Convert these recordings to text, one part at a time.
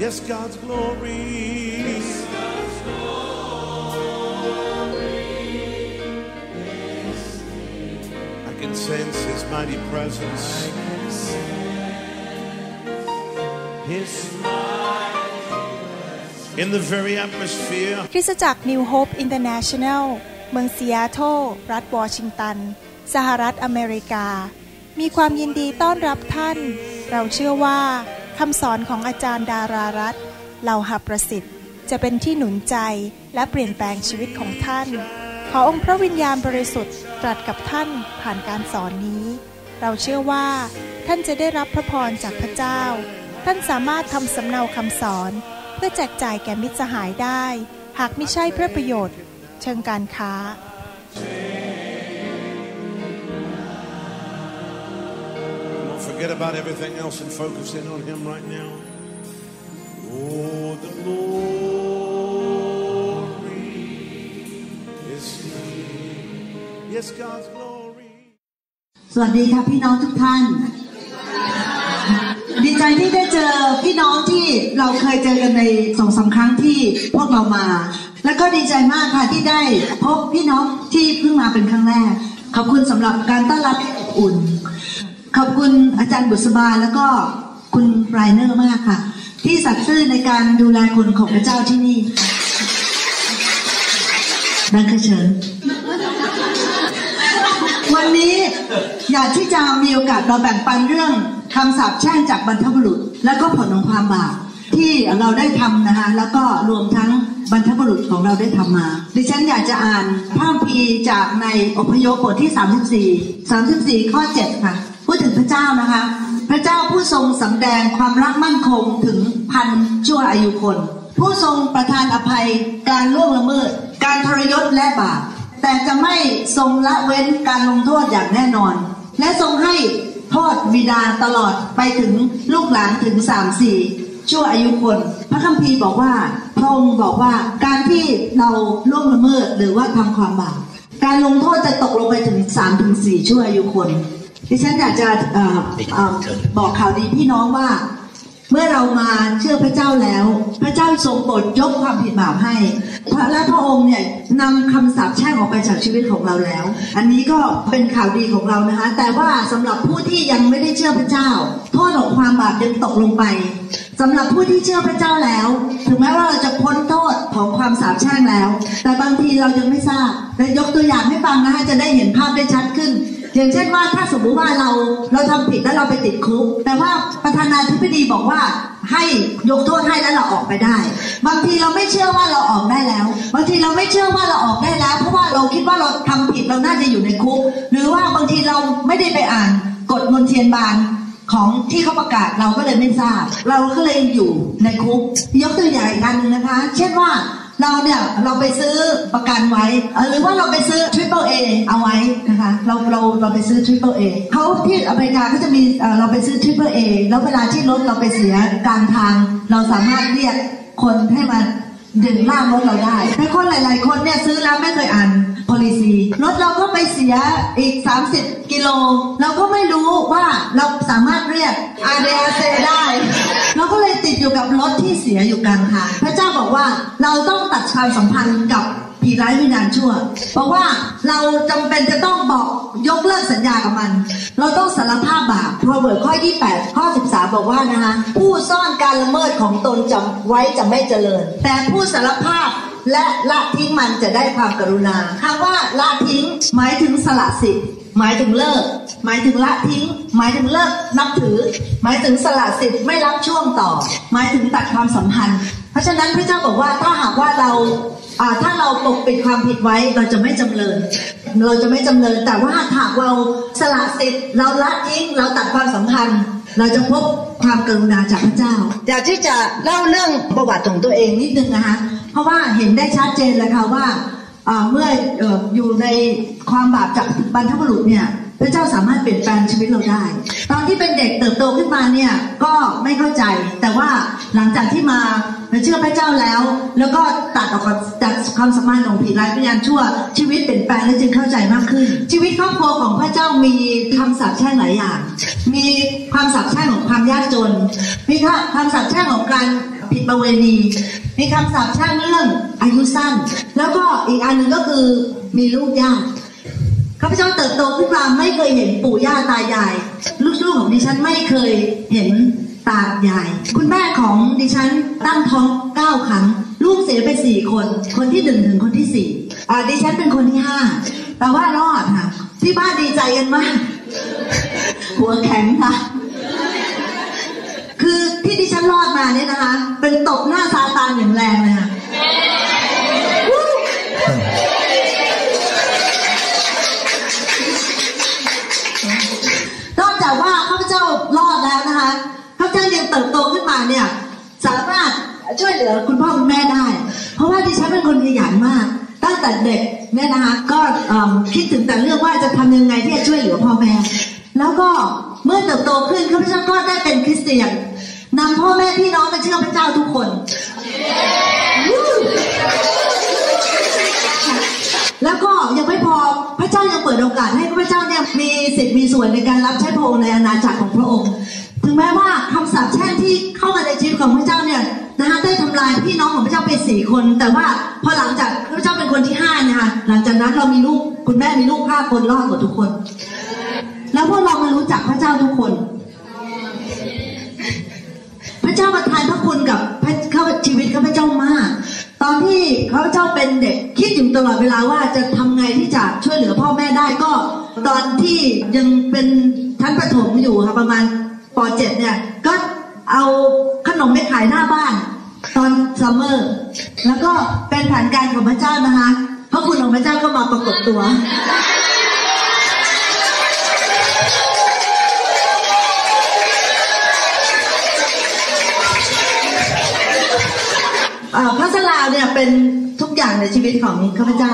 Yes, God's glory. Yes, God's glory I can sense His mighty presence. I can sense His in the very atmosphere. คริสตจักร New Hope International เมืองซีแอตเทิลรัฐวอชิงตัน สหรัฐอเมริกา มีความยินดีต้อนรับท่าน เราเชื่อว่า คำสอนของอาจารย์ดารารัตน์เหล่าหับประสิทธิ์ จะเป็นที่หนุนใจและเปลี่ยนแปลงชีวิตของท่าน ขอองค์พระวิญญาณบริสุทธิ์ตรัสกับท่านผ่านการสอนนี้ เราเชื่อว่า ท่านจะได้รับพระพรจากพระเจ้า ท่านสามารถทำสำเนาคำสอน เพื่อแจกจ่ายแก่มิตรสหายได้ หากไม่ใช่เพื่อประโยชน์ เชิงการค้า forget about everything else and focus in on Him right now. Oh, the glory is here. Yes, God's glory. สวัสดีค่ะพี่น้องทุกท่าน ดีใจที่ได้เจอพี่น้องที่เราเคยเจอกันในสองสาครั้งที่พวกเรามา แล้วก็ดีใจมากค่ะที่ได้พบพี่น้องที่เพิ่งมาเป็นครั้งแรก ขอบคุณสำหรับการต้อนรับที่อบอุ่น ขอบคุณอาจารย์บุษบาแล้วก็คุณไบรเนอร์มากค่ะ ที่สัตย์ซื่อในการดูแลคนของพระเจ้าที่นี่ดังเชิญวันนี้อยากที่จะมีโอกาสมาแบ่งปันเรื่องคำสาปแช่งจากบรรพบุรุษ และก็ผลของความบาปที่เราได้ทำนะคะ แล้วก็รวมทั้งบรรพบุรุษของเราได้ทำมา ดิฉันอยากจะอ่านพระคัมภีร์จากในอพยพบทที่ 34 34 ข้อ 7 ค่ะ พูดถึงพระเจ้านะคะ พระเจ้าผู้ทรงสำแดงความรักมั่นคงถึงพันชั่วอายุคน ผู้ทรงประทานอภัยการล่วงละเมิด การทรยศและบาปแต่จะไม่ทรงละเว้นการลงโทษอย่างแน่นอน และทรงให้โทษบิดาตลอดไปถึงลูกหลานถึงสามสี่ชั่วอายุคน พระคัมภีร์บอกว่าพระองค์บอกว่าการที่เราล่วงละเมิดหรือว่าทำความบาปการลงโทษจะตกลงไปถึงสามถึงสี่ชั่วอายุคน ดิฉันอยากจะบอกข่าวดีพี่น้องว่า เมื่อเรามาเชื่อพระเจ้าแล้ว พระเจ้าทรงโปรดยกความผิดบาปให้พระและพระองค์เนี่ยนำคำสาปแช่งออกไปจากชีวิตของเราแล้ว อันนี้ก็เป็นข่าวดีของเรานะคะ แต่ว่าสำหรับผู้ที่ยังไม่ได้เชื่อพระเจ้า โทษของความบาปยังตกลงไปสำหรับผู้ที่เชื่อพระเจ้าแล้ว ถึงแม้ว่าเราจะพ้นโทษของความสาปแช่งแล้ว แต่บางทีเรายังไม่ทราบแต่ยกตัวอย่างให้ฟังนะคะจะได้เห็นภาพได้ชัดขึ้น อย่างเช่นว่าถ้าสมมติว่าเราเราทำผิดแล้วเราไปติดคุก แต่ว่าประธานาธิบดีบอกว่าให้ยกโทษให้แล้วเราออกไปได้ บางทีเราไม่เชื่อว่าเราออกได้แล้ว บางทีเราไม่เชื่อว่าเราออกได้แล้ว เพราะว่าเราคิดว่าเราทำผิดเราน่าจะอยู่ในคุก หรือว่าบางทีเราไม่ได้ไปอ่านกฎมนเทียนบานของที่เขาประกาศเราก็เลยไม่ทราบ เราก็เลยอยู่ในคุก ยกตัวอย่างอีกอันหนึงนะคะ เช่นว่า เราเนี่ยเราไปซื้อประกันไว้ หรือว่าเราไปซื้อ Triple A เอาไว้นะคะเราเราเราไปซื้อ Triple A เขาที่อเมริกาก็จะมีเอ่อเราไปซื้อ Triple A แล้วเวลาที่รถเราไปเสียกลางทาง เราสามารถเรียกคนให้มาดึงล่ามรถเราได้แต่คนหลาย ๆ คนเนี่ยซื้อแล้วไม่เคยอ่าน policy รถเราก็ไปเสียอีก 30 กิโล เราก็ไม่รู้ว่าเราสามารถเรียก RDAC ได้ เราก็เลยติดอยู่กับรถที่เสียอยู่กลางทางพระเจ้าบอกว่าเราต้องตัดความสัมพันธ์กับ ผีร้ายวิญญาณชั่วบอกว่าเราจำเป็นจะต้องบอกยกเลิกสัญญากับมัน เราต้องสารภาพบาปพรเวิร์ดข้อ 28 ข้อ 13 บอกว่านะคะผู้ซ่อนการละเมิดของตนจำไว้จะไม่เจริญ แต่ผู้สารภาพและละทิ้งมันจะได้ความกรุณาคำว่าละทิ้งหมายถึงสละสิทธิ์หมายถึงเลิก หมายถึงละทิ้ง หมายถึงเลิกนับถือ หมายถึงสละสิทธิ์ไม่รับช่วงต่อ หมายถึงตัดความสัมพันธ์ เพราะฉะนั้นพระเจ้าบอกว่าถ้าหากว่าเราอ่าถ้าเราปกปิดความผิดไว้เราจะไม่จำเริญเราจะไม่จำเริญแต่ว่าหากเราสละสิทธิ์เราละทิ้งเราตัดความสัมพันธ์ เราจะพบความกรุณาจากพระเจ้าอยากที่จะเล่าเรื่องประวัติของตัวเองนิดนึงนะคะเพราะว่าเห็นได้ชัดเจนเลยค่ะว่าอ่าเมื่อเอ่ออยู่ในความบาปจากบรรพบุรุษเนี่ยพระเจ้าสามารถเปลี่ยนแปลงชีวิตเราได้ ตอนที่เป็นเด็กเติบโตขึ้นมาเนี่ยก็ไม่เข้าใจ แต่ว่าหลังจากที่มา เชื่อพระเจ้าแล้ว แล้วก็ตัดออกจากความสัมพันธ์ของผีร้ายวิญญาณชั่ว ชีวิตเปลี่ยนแปลงและจึงเข้าใจมากขึ้น ชีวิตครอบครัวของพระเจ้ามีคำสาปแช่งหลายอย่าง มีความสาปแช่งของความยากจน มีคำสาปแช่งของการผิดประเวณี มีคำสาปแช่งเรื่องอายุสั้น แล้วก็อีกอันหนึ่งก็คือมีลูกยากข้าพเจ้าเติบโตขึ้นมาไม่เคยเห็นปู่ย่าตายาย ลูกๆของดิฉันไม่เคยเห็น ตาใหญ่ คุณแม่ของดิฉันตั้งท้องเก้าครั้ง ลูกเสียไปสี่คน คนที่หนึ่งถึงคนที่สี่อ่าดิฉันเป็นคนที่ห้าแต่ว่ารอดค่ะ ที่บ้านดีใจกันมาก หัวแข็งค่ะ คือที่ดิฉันรอดมาเนี่ยนะคะ เป็นตบหน้าซาตานอย่างแรงเลยค่ะ ข้านยังเติบโตขึ้นมาเนี่ย สามารถช่วยเหลือคุณพ่อคุณแม่ได้ เพราะว่าดิฉันเป็นคนขยันมาก ตั้งแต่เด็กเนี่ยนะคะก็คิดถึงแต่เรื่องว่าจะทำยังไงที่จะช่วยเหลือพ่อแม่ แล้วก็เมื่อเติบโตขึ้นข้าพเจ้าก็ได้เป็นคริสเตียนนำพ่อแม่พี่น้องมาเชื่อพระเจ้าทุกคน แล้วก็ยังไม่พอพระเจ้ายังเปิดโอกาสให้พระเจ้าเนี่ยมีสิทธิ์มีส่วนในการรับใช้พระองค์ในอาณาจักรของพระองค์ ถึงแม้ว่าคำสาปแช่งที่เข้ามาในชีวิตของพระเจ้าเนี่ยนะคะได้ทำลายพี่น้องของพระเจ้าไปสี่คน แต่ว่าพอหลังจากพระเจ้าเป็นคนที่ห้านะคะหลังจากนั้นเรามีลูกคุณแม่มีลูกห้าคนรอดหมดทุกคน แล้วพวกเรามารู้จักพระเจ้าทุกคน พระเจ้าประทานพระคุณกับข้าชีวิตข้าพเจ้ามาก ตอนที่เขาเจ้าเป็นเด็กคิดอยู่ตลอดเวลาว่าจะทำไงที่จะช่วยเหลือพ่อแม่ได้ก็ ตอนที่ยังเป็นชั้นประถมอยู่ค่ะประมาณป .7 เนี่ย ก็เอาขนมไปขายหน้าบ้าน ตอน summer แล้วก็เป็นแผนการของพระเจ้านะคะพระคุณของพระเจ้าก็มาปรากฏตัว พระสลาวเนี่ยเป็นทุกอย่างในชีวิตของข้าพเจ้า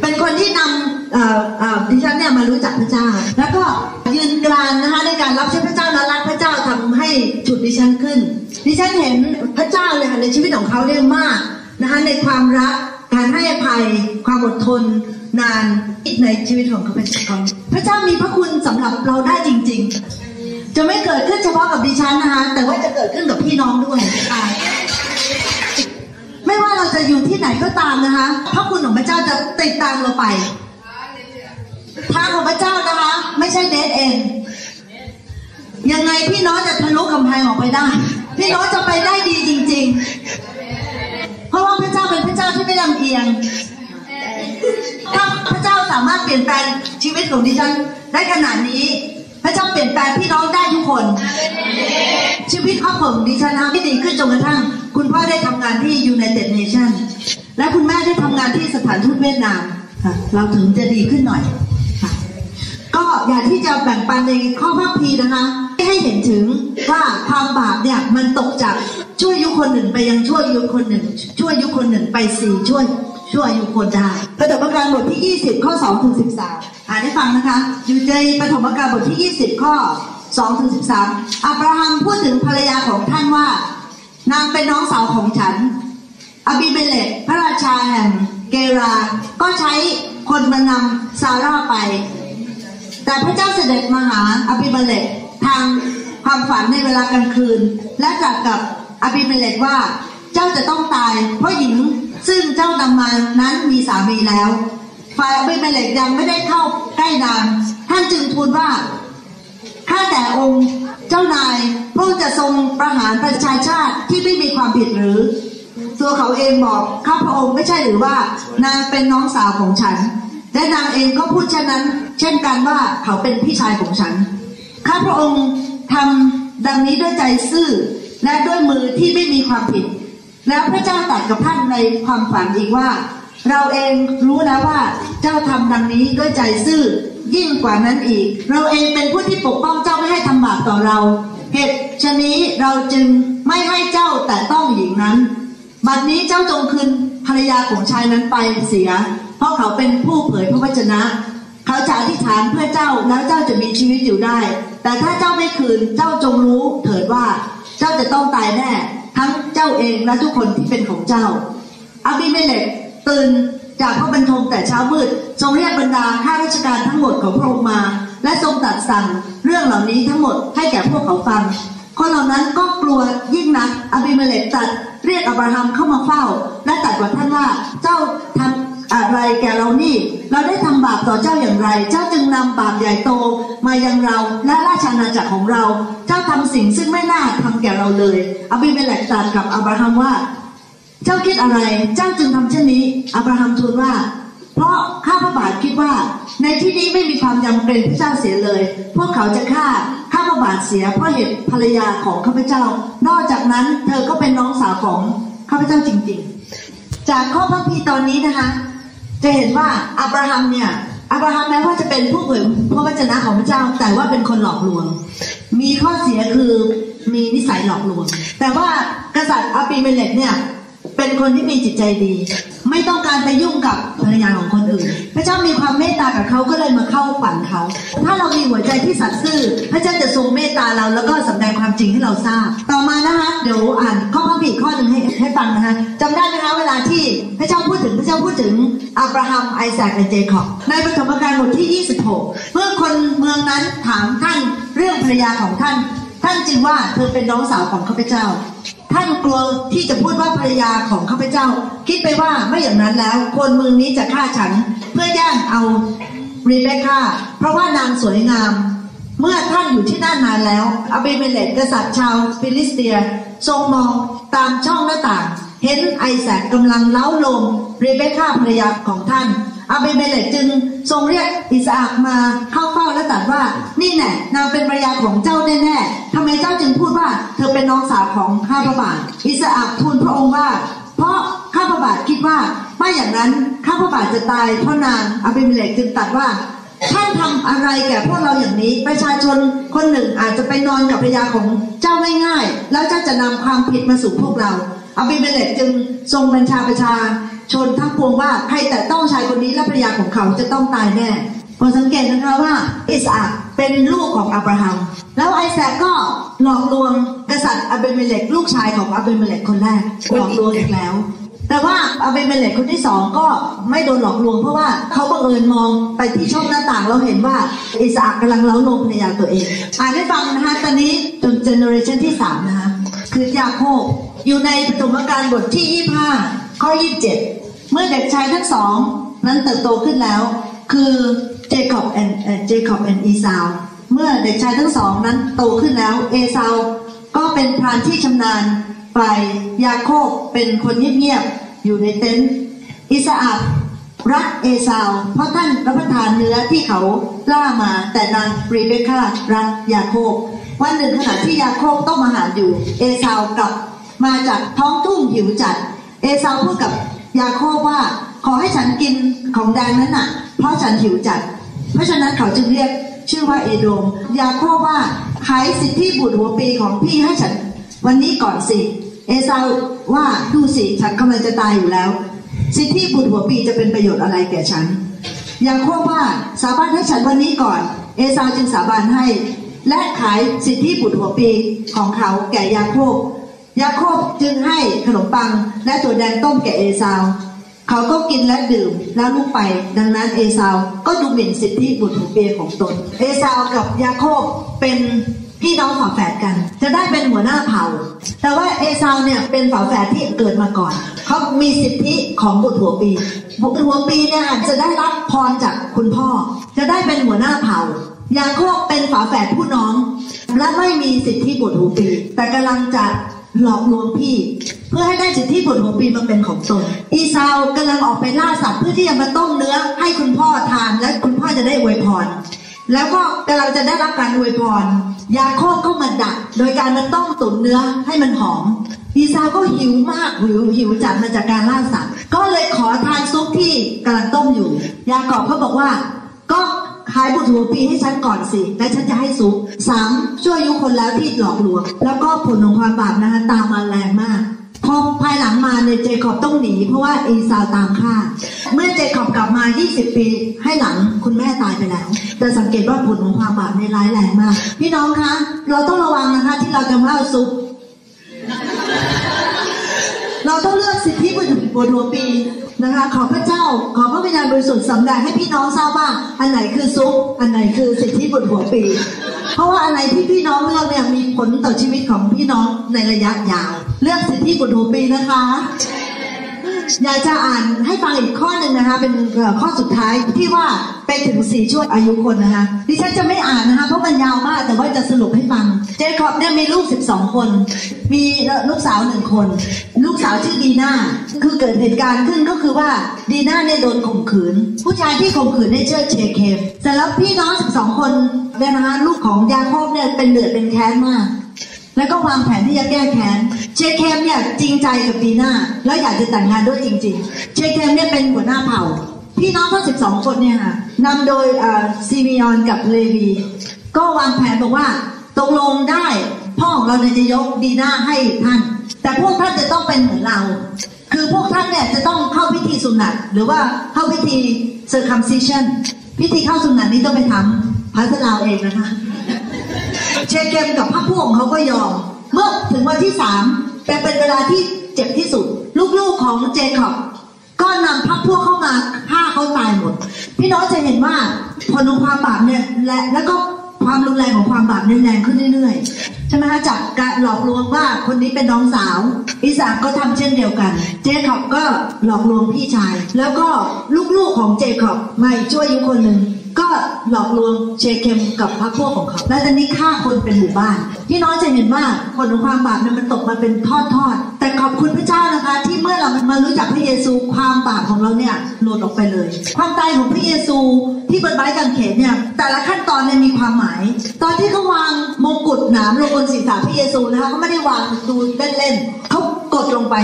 เป็นคนที่นำดิฉันเนี่ยมารู้จักพระเจ้า แล้วก็ยืนกรานนะคะในการรับใช้พระเจ้าและรักพระเจ้าทำให้จุดดิฉันขึ้น ดิฉันเห็นพระเจ้าเลยค่ะในชีวิตของเขาเนี่ยมากนะคะในความรักการให้อภัยความอดทนนานในชีวิตของข้าพเจ้าพระเจ้ามีพระคุณสำหรับเราได้จริง ๆ จะไม่เกิดขึ้นเฉพาะกับดิฉันนะคะ แต่ว่าจะเกิดขึ้นกับพี่น้องด้วยค่ะไม่ว่าเราจะอยู่ที่ไหนก็ตามนะคะพระคุณของพระเจ้าจะติดตามเราไป ทางของพระเจ้านะคะ ไม่ใช่เดทเองยังไงพี่น้องจะทะลุกำแพงออกไปได้ พี่น้องจะไปได้ดีจริง ๆ เพราะว่าพระเจ้าเป็นพระเจ้าที่ไม่ลำเอียงถ้าพระเจ้าสามารถเปลี่ยนแปลงชีวิตของดิฉันได้ขนาดนี้ พระเจ้าเปลี่ยนแปลงพี่น้องได้ทุกคน ชีวิตครอบครัวดิฉันนะไม่ดีขึ้นจนกระทั่ง คุณพ่อได้ทำงานที่ United Nation และคุณแม่ได้ทำงานที่สถานทูตเวียดนามค่ะเราถึงจะดีขึ้นหน่อย ก็อยากที่จะแบ่งปันในข้อพระพีร์นะคะให้เห็นถึงว่าความบาปเนี่ยมันตกจากช่วยยุคคนหนึ่งไปยังช่วยยุคคนหนึ่ง ช่วยยุคคนหนึ่งไปสี่ช่วย ช่วยอายุคนได้ปฐมกาลบทที่ 20 ข้อ2ถึง13 อ่านให้ฟังนะคะ อยู่ในปฐมกาลบทที่ 20 ข้อ2ถึง13 อับราฮัมพูดถึงภรรยาของท่านว่านางเป็นน้องสาวของฉัน อบิเมเลกพระราชาแห่งเกรา ก็ใช้คนมานำซาร่าไป แต่พระเจ้าเสด็จมาหาอบิเมเลกทางความฝันในเวลากลางคืน และตรัสกับอบิเมเลกว่า เจ้าจะต้องตาย เพราะหญิง ซึ่งเจ้านำมานั้นมีสามีแล้วฝ่ายอบิเมเลกยังไม่ได้เข้าใกล้นางท่านจึงทูลว่าข้าแต่องค์เจ้านายพระองค์จะทรงประหารประชาชาติที่ไม่มีความผิดหรือ ตัวเขาเองบอกข้าพระองค์ไม่ใช่หรือว่านางเป็นน้องสาวของฉัน และนางเองก็พูดเช่นนั้น เช่นกันว่าเขาเป็นพี่ชายของฉันข้าพระองค์ทำดังนี้ด้วยใจซื่อและด้วยมือที่ไม่มีความผิด แล้วพระเจ้าตรัสกับท่านในความฝันอีกว่า เราเองรู้แล้วว่าเจ้าทำดังนี้ด้วยใจซื่อยิ่งกว่านั้นอีก เราเองเป็นผู้ที่ปกป้องเจ้าไม่ให้ทำบาปต่อเรา เหตุฉะนี้เราจึงไม่ให้เจ้าแต่ต้องหญิงนั้น บัดนี้เจ้าจงคืนภรรยาของชายนั้นไปเสีย เพราะเขาเป็นผู้เผยพระวจนะ เขาจะอธิษฐานเพื่อเจ้าแล้วเจ้าจะมีชีวิตอยู่ได้ แต่ถ้าเจ้าไม่คืนเจ้าจงรู้เถิดว่า เจ้าจะต้องตายแน่ ทั้งเจ้าเองและทุกคนที่เป็นของเจ้าอาบิเมเลกตื่นจากพระบรรทมแต่เช้ามืดทรงเรียกบรรดาข้าราชการทั้งหมดของพระองค์มา และทรงตรัสสั่งเรื่องเหล่านี้ทั้งหมดให้แก่พวกเขาฟังคนเหล่านั้นก็กลัวยิ่งนักอบิเมเลกตรัสเรียกอับราฮัมเข้ามาเฝ้า และตรัสกับท่านว่าเจ้า อะไรแก่เรานี่ เราได้ทำบาปต่อเจ้าอย่างไร เจ้าจึงนำบาปใหญ่โตมายังเราและราชอาณาจักรของเรา เจ้าทำสิ่งซึ่งไม่น่าทำแก่เราเลยอบิเมเลกตรัสกับอับราฮัมว่า เจ้าคิดอะไร เจ้าจึงทำเช่นนี้อับราฮัมทูลว่า เพราะข้าพระบาทคิดว่า ในที่นี้ไม่มีความยำเกรงพระเจ้าเสียเลย พวกเขาจะฆ่าข้าพระบาทเสียเพราะเหตุภรรยาของข้าพเจ้า นอกจากนั้นเธอก็เป็นน้องสาวของข้าพเจ้าจริง ๆ จากข้อพระพีตอนนี้นะคะ จะเห็นว่าอับราฮัมเนี่ยอับราฮัมแม้ว่าจะเป็นผู้เผยพระวจนะของพระเจ้า แต่ว่าเป็นคนหลอกลวง มีข้อเสียคือมีนิสัยหลอกลวง แต่ว่ากษัตริย์อับปีเมเลกเนี่ย เป็นคนที่มีจิตใจดี ไม่ต้องการไปยุ่งกับภรรยาของคนอื่น พระเจ้ามีความเมตตากับเขาก็เลยมาเข้าฝันเขา ถ้าเรามีหัวใจที่สัตย์ซื่อ พระเจ้าจะทรงเมตตาเราแล้วก็สำแดงความจริงให้เราทราบ ต่อมานะคะเดี๋ยวอ่านข้อพระบิดข้อหนึ่งให้ให้ฟังนะคะจำได้ไหมคะเวลาที่พระเจ้าพูดถึงพระเจ้าพูดถึงอับราฮัมไอแซคและเจคอบในปฐมกาลบทที่ 26 เมื่อคนเมืองนั้นถามท่านเรื่องภรรยาของท่าน ท่านจึงว่าเธอเป็นน้องสาวของข้าพเจ้า ท่านกลัวที่จะพูดว่าภรรยาของข้าพเจ้า คิดไปว่าไม่อย่างนั้นแล้ว คนเมืองนี้จะฆ่าฉัน เพื่อแย่งเอารีเบคก้าเพราะว่านางสวยงาม เมื่อท่านอยู่ที่นั่นนานแล้วอาบีเมเลคกษัตริย์ชาวฟิลิสเตีย ทรงมองตามช่องหน้าต่าง เห็นไอแซคกำลังเล้าโลมเรเบคก้าภรรยาของท่าน อาบีเมเลคจึงทรงเรียกอิสอักมาเข้าเฝ้าและตรัสว่า นี่แน่นางเป็นภรรยาของเจ้าแน่ๆทำไมเจ้าจึงพูดว่า เธอเป็นน้องสาวของข้าพระบาทอิสอักทูลพระองค์ว่า เพราะข้าพระบาทคิดว่าไม่อย่างนั้นข้าพระบาทจะตายเพราะนางอาบีเมเลคจึงตรัสว่าท่านทำอะไรแก่พวกเราอย่างนี้ ประชาชนคนหนึ่งอาจจะไปนอนกับภรรยาของเจ้าง่ายๆแล้วเจ้าจะนำความผิดมาสู่พวกเราอาบีเมเลคจึงทรงบัญชาประชา ชนทั้งปวงว่าใครแตะต้องชายคนนี้และภรรยาของเขาจะต้องตายแน่พอสังเกตนะคะว่าอิสอักเป็นลูกของอับราฮัม แล้วไอแซคก็หลอกลวงกษัตริย์อาเบเมเลกลูกชายของอาเบเมเลกคนแรกหลอกลวงอีกแล้ว แต่ว่าอาเบเมเลกคนที่สองก็ไม่โดนหลอกลวงเพราะว่าเขาบังเอิญมองไปที่ช่องหน้าต่างแล้วเห็นว่าอิสอักกำลังเล้าโลมภรรยาตัวเองอ่านให้ฟังนะคะตอนนี้จน generation ที่สามนะคะคือยาโคบอยู่ในปฐมกาลบทที่25 ข้อ 27 เมื่อเด็กชายทั้งสอง นั้นเติบโตขึ้นแล้ว คือJacob and Jacob and Esau เมื่อเด็กชายทั้งสองนั้นโตขึ้นแล้ว เอซาวก็เป็นพรานที่ชำนาญฝ่ายยาโคบเป็นคนเงียบๆอยู่ในเต็นท์อิสอักรักเอซาว เพราะท่านรับประทานเนื้อที่เขาล่ามาแต่นางรีเบคก้ารักยาโคบวันหนึ่งขณะที่ยาโคบต้มอาหารอยู่ เอซาวกลับมาจากท้องทุ่งหิวจัด เอซาวพูดกับยาโคบว่าขอให้ฉันกินของแดงนั้นน่ะ เพราะฉันหิวจัด เพราะฉะนั้นเขาจึงเรียกชื่อว่าเอโดมยาโคบว่าขายสิทธิบุตรหัวปีของพี่ให้ฉัน วันนี้ก่อนสิเอซาวว่าดูสิฉันกำลังจะตายอยู่แล้ว สิทธิบุตรหัวปีจะเป็นประโยชน์อะไรแก่ฉันยาโคบว่าสาบานให้ฉันวันนี้ก่อน เอซาวจึงสาบานให้ และขายสิทธิบุตรหัวปีของเขาแก่ยาโคบ ยาโคบจึงให้ขนมปังและถั่วแดงต้มแก่เอซาว เขาก็กินและดื่มแล้วลุกไป ดังนั้นเอซาวก็ดูหมิ่นสิทธิบุตรหัวปีของตน เอซาวกับยาโคบเป็นพี่น้องฝาแฝดกัน จะได้เป็นหัวหน้าเผ่า แต่ว่าเอซาวเนี่ยเป็นฝาแฝดที่เกิดมาก่อน เขามีสิทธิของบุตรหัวปี บุตรหัวปีเนี่ยจะได้รับพรจากคุณพ่อ จะได้เป็นหัวหน้าเผ่ายาโคบเป็นฝาแฝดผู้น้อง และไม่มีสิทธิบุตรหัวปี แต่กำลังจะ หลอกลวงพี่ เพื่อให้ได้สิทธิบุตรหัวปีมาเป็นของตนอีซาวกำลังออกไปล่าสัตว์เพื่อที่จะมาต้มเนื้อให้คุณพ่อทานและคุณพ่อจะได้อวยพร แล้วก็กำลังจะได้รับการอวยพร ยาโคบก็มาดัก โดยการมาต้มตุ๋นเนื้อให้มันหอมอีซาวก็หิวมากหิวหิวจัดมาจากการล่าสัตว์ ก็เลยขอทานซุปที่กำลังต้มอยู่ ยากอบเขาบอกว่าก็ ขายบุตรหัวปีให้ฉันก่อนสิและฉันจะให้ซุปสามช่วยยุคนแล้วที่หลอกลวง แล้วก็ผลของความบาปนะคะตามมาแรงมากพอภายหลังมาเนี่ยเจคอบต้องหนี เพราะว่าอีซาวตามฆ่า เมื่อเจคอบกลับมา 20 ปีให้หลังคุณแม่ตายไปแล้ว แต่สังเกตว่าผลของความบาปในร้ายแรงมาก พี่น้องคะ เราต้องระวังนะคะ ที่เราจะมาเอาซุป บนหัวปีนะคะ ขอพระเจ้าขอพระวิญญาณบริสุทธิ์สำแดงให้พี่น้องทราบว่าอันไหนคือซุปอันไหนคือสิทธิบนหัวปี เพราะว่าอะไรที่พี่น้องเลือกเนี่ยมีผลต่อชีวิตของพี่น้องในระยะยาว เลือกสิทธิบนหัวปีนะคะ อยากจะอ่านให้ฟังอีกข้อหนึ่งนะคะ เป็นข้อสุดท้ายที่ว่าไปถึงสี่ช่วงอายุคนนะคะดิฉันจะไม่อ่านนะคะเพราะมันยาวมากแต่ว่าจะสรุปให้ฟัง เจคอบเนี่ยมีลูก12คน มีลูกสาวหนึ่งคน ลูกสาวชื่อดีน่าคือเกิดเหตุการณ์ขึ้นก็คือว่าดีน่าเนี่ยโดนข่มขืน ผู้ชายที่ข่มขืนได้เชื่อเชเคมเสร็จแล้วพี่น้อง12คนเนี่ยนะคะลูกของยาโคบเนี่ยเป็นเดือดเป็นแค้นมาก แล้วก็วางแผนที่จะแก้แค้น เจเคมเนี่ยจริงใจกับดีน่าแล้วอยากจะแต่งงานด้วยจริง ๆ เจเคมเนี่ยเป็นหัวหน้าเผ่า พี่น้องทั้ง 12 คนเนี่ยค่ะนำโดยซีมิออนกับเลวี ก็วางแผนบอกว่าตกลงได้พ่อของเราเนี่ยจะยกดีน่าให้ท่าน แต่พวกท่านจะต้องเป็นเหมือนเรา คือพวกท่านเนี่ยจะต้องเข้าพิธีสุนัตหรือว่าเข้าพิธี circumcision พิธีเข้าสุนัตนี้ต้องไปทำพัฒนาเองนะคะ เชเคมกับพรรคพวกของเขาก็ยอม เมื่อถึงวันที่สามแต่เป็นเวลาที่เจ็บที่สุด ลูกๆของเจคอบก็นำพรรคพวกเข้ามาฆ่าเขาตายหมด พี่น้องจะเห็นว่าผลของความบาปเนี่ยและแล้วก็ความรุนแรงของความบาปเนี่แรงขึ้นเรื่อยๆใช่ไหมคะจากการหลอกลวงว่าคนนี้เป็นน้องสาวอิสาก็ทำเช่นเดียวกัน เจคอบก็หลอกลวงพี่ชาย แล้วก็ลูกๆของเจคอบมาช่วยอยู่คนหนึ่ง ก็หลอกลวงเชเคมกับพรรคพวกของเขา และตอนนี้ฆ่าคนเป็นหมู่บ้านพี่น้องจะเห็นว่าผลของความบาปเนี่ยมันตกมาเป็นทอดทอดๆแต่ขอบคุณพระเจ้านะคะ ที่เมื่อเรามารู้จักพระเยซูความบาปของเราเนี่ยหลุดออกไปเลย ความตายของพระเยซู ที่บนไม้กางเขนเนี่ย แต่ละขั้นตอนเนี่ยมีความหมาย ตอนที่เขาวางมงกุฎหนามลงบนศีรษะพระเยซูนะคะเขาไม่ได้วางดูเล่นๆเขากดลงไป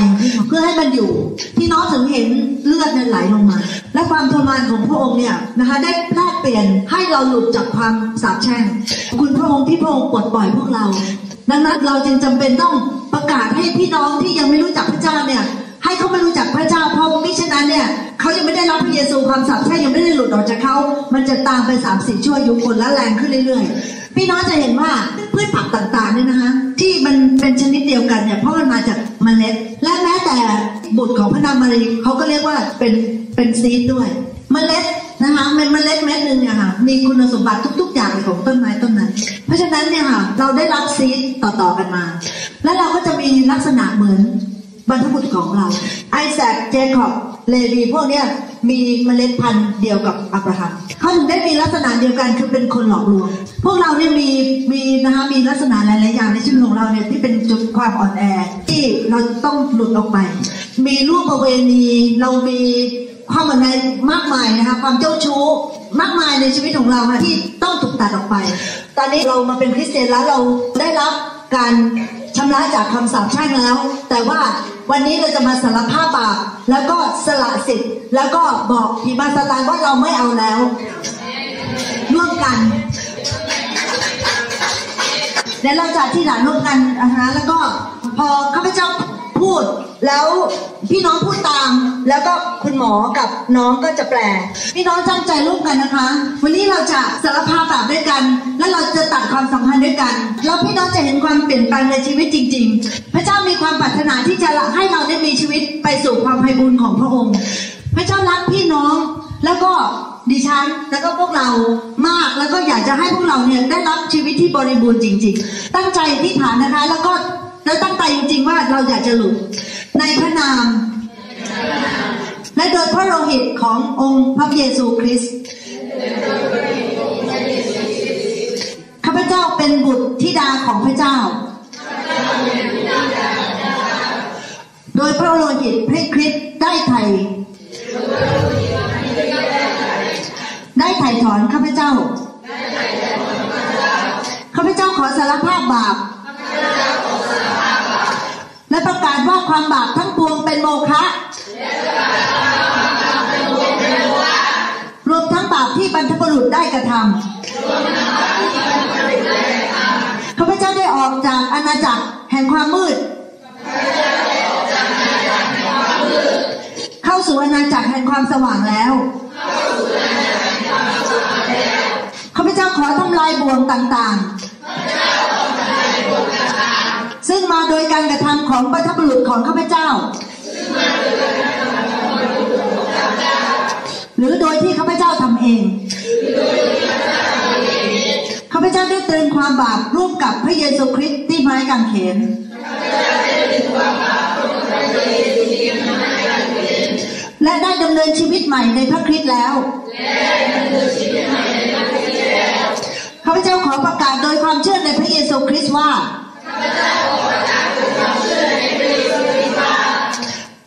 เพื่อให้มันอยู่ พี่น้องถึงเห็นเลือดเนี่ยไหลลงมา และความทรมานของพระองค์เนี่ยนะคะได้แลกเปลี่ยนให้เราหลุดจากความสาปแช่งคุณพระองค์ที่พระองค์ปลดปล่อยพวกเรา ดังนั้นเราจึงจำเป็นต้องประกาศให้พี่น้องที่ยังไม่รู้จักพระเจ้าเนี่ย ให้เขาไม่รู้จักพระเจ้าเพราะมิฉะนั้นเนี่ยเขายังไม่ได้รับพระเยซูความสาปแช่งยังไม่ได้หลุดออกจากเขามันจะตามไปสามสี่ชั่วยุคนและแรงขึ้นเรื่อยๆ พี่น้องจะเห็นว่าพืชผักต่างๆเนี่ยนะคะที่มันเป็นชนิดเดียวกันเนี่ยเพราะมันมาจากเมล็ด และแม้แต่บุตรของพระนางมารีเขาก็เรียกว่าเป็นเป็นซีดด้วย เมล็ดนะคะเป็นเมล็ดเม็ดหนึ่งเนี่ยค่ะมีคุณสมบัติทุก ๆ อย่างของต้นไม้ต้นนั้น เพราะฉะนั้นเนี่ยค่ะเราได้รับซีดต่อๆกันมา และเราก็จะมีลักษณะเหมือน บรรพบุรุษของเรา ไอแซคเจคอบเลวีพวกเนี้ยมีเมล็ดพันธุ์เดียวกับอับราฮัมเขาถึงได้มีลักษณะเดียวกันคือเป็นคนหลอกลวง พวกเราเนี่ยมีมีนะคะมีลักษณะหลายๆอย่างในชีวิตของเราเนี่ยที่เป็นจุดความอ่อนแอ ที่เราต้องหลุดออกไป มีร่วมประเวณีเรามีความอ่อนแอมากมายนะคะความเจ้าชู้มากมายในชีวิตของเราค่ะที่ต้องถูกตัดออกไป ตอนนี้เรามาเป็นคริสเตียนแล้วเราได้รับการชำระจากคำสาปแช่งแล้ว แต่ว่า วันนี้เราจะมาสารภาพบาปแล้วก็สละสิทธิ์ แล้วก็บอกผีมาสตานว่าเราไม่เอาแล้วร่วมกันเดี๋ยวเราจะที่หลานร่วมกันนะคะแล้วก็พอข้าพเจ้า พูด แล้วพี่น้องพูดตาม แล้วก็คุณหมอกับน้องก็จะแปล พี่น้องตั้งใจร่วมกันนะคะ วันนี้เราจะสารภาพบาปด้วยกัน และเราจะตัดความสัมพันธ์ด้วยกัน แล้วพี่น้องจะเห็นความเปลี่ยนแปลงในชีวิตจริง ๆ พระเจ้ามีความปรารถนาที่จะให้เราได้มีชีวิตไปสู่ความไพบูรย์ของพระองค์ พระเจ้ารักพี่น้องแล้วก็ดิฉันแล้วก็พวกเรามากแล้วก็อยากจะให้พวกเราเนี่ยได้รับชีวิตที่บริบูรณ์จริง ๆ ตั้งใจที่ฐานนะคะ แล้วก็ แล้วตั้งใจจริงๆว่าเราอยากจะหลุดในพระนาม และโดยพระโลหิตขององค์พระเยซูคริสต์ข้าพเจ้าเป็นบุตรธิดาของพระเจ้า โดยพระโลหิตพระคริสต์ได้ไถ่ได้ไถ่ถอนข้าพเจ้าข้าพเจ้าขอสารภาพบาป และประกาศว่าความบาปทั้งปวงเป็นโมฆะรวมทั้งบาปที่บรรพบุรุษได้กระทำข้าพเจ้าได้ออกจากอาณาจักรแห่งความมืด เข้าสู่อาณาจักรแห่งความสว่างแล้วข้าพเจ้าขอทำลายบ่วงต่างๆ ซึ่งมาโดยการกระทำของบรรพบุรุษของข้าพเจ้า หรือโดยที่ข้าพเองข้าพเจ้าได้เตือนความบาปร่วมกับพระเยซูคริสต์ที่ไม้กางเขนและได้ดำเนินชีวิตใหม่ในพระคริสต์แล้วข้าพเจ้าขอประกาศโดยความเชื่อในพระเยซูคริสต์ว่า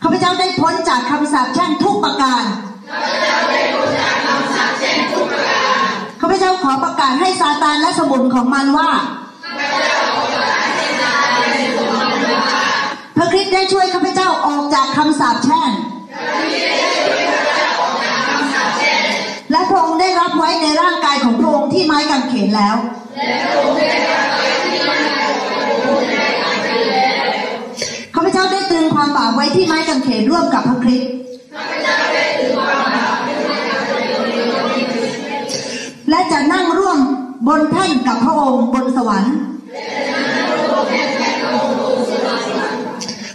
ข้าพเจ้าได้พ้นจากคำสาปแช่งทุกประการ ข้าพเจ้าขอประกาศให้ซาตานและสมุนของมันว่าพระคริสต์ได้ช่วยข้าพเจ้าออกจากคำสาปแช่ง และพระองค์ได้รับไว้ในร่างกายของพระองค์ที่ไม้กางเขนแล้วข้า ความบาปไว้ที่ไม้กางเขนร่วมกับพระคริสต์และจะนั่งร่วมบนแท่นกับพระองค์บนสวรรค์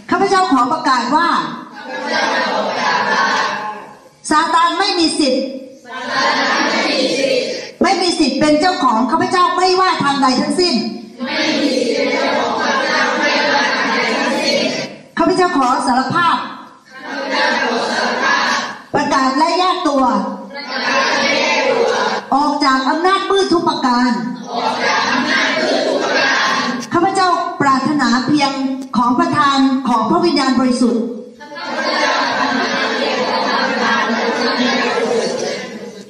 ข้าพเจ้าขอประกาศว่า ซาตานไม่มีสิทธิ์ ไม่มีสิทธิ์เป็นเจ้าของข้าพเจ้าไม่ว่าทางใดทั้งสิ้น ข้าพเจ้าขอสารภาพ ประกาศและแยกตัว ออกจากอำนาจมืดทุกประการข้าพเจ้าปรารถนาเพียงของประทานของพระวิญญาณบริสุทธิ์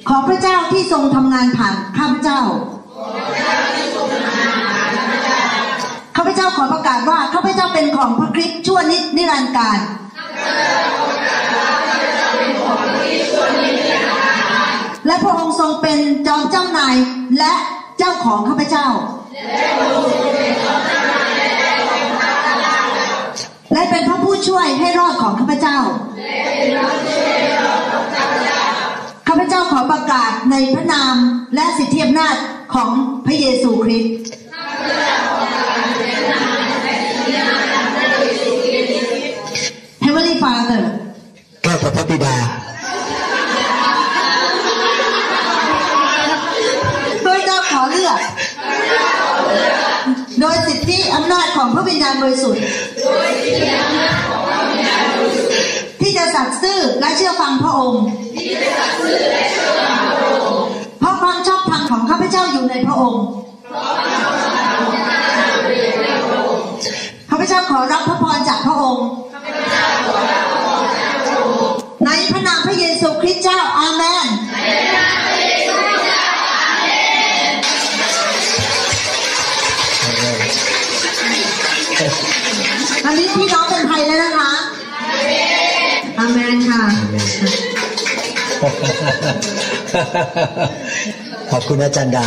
ขอพระเจ้าที่ทรงทำงานผ่านข้าพเจ้า ข้าพเจ้าขอประกาศว่าข้าพเจ้าเป็นของพระคริสต์ชั่วนิดนิรันดร์การและพระองค์ทรงเป็นจอมเจ้านายและเจ้าของข้าพเจ้า และเป็นพระผู้ช่วยให้รอดของข้าพเจ้าข้าพเจ้าขอประกาศในพระนามและสิทธิอำนาจของพระเยซูคริสต์ Heavenly Father ข้าแต่พระบิดาโดยเจ้าขอเลือกโดยสิทธิอำนาจของพระวิญญาณบริสุทธิ์ที่จะสัตย์ซื่อและเชื่อฟังพระองค์เพราะความชอบธรรมของข้าพเจ้าอยู่ในพระองค์ ข้าพเจ้าข อรับพระพรจากพระองค์ในพระนามพระเยซูคริสต์เจ้าอาเมนอันนี้พี่น้องเป็นไทยแล้วนะคะอาเมนค่ะ ขอบคุณอาจารย์ดา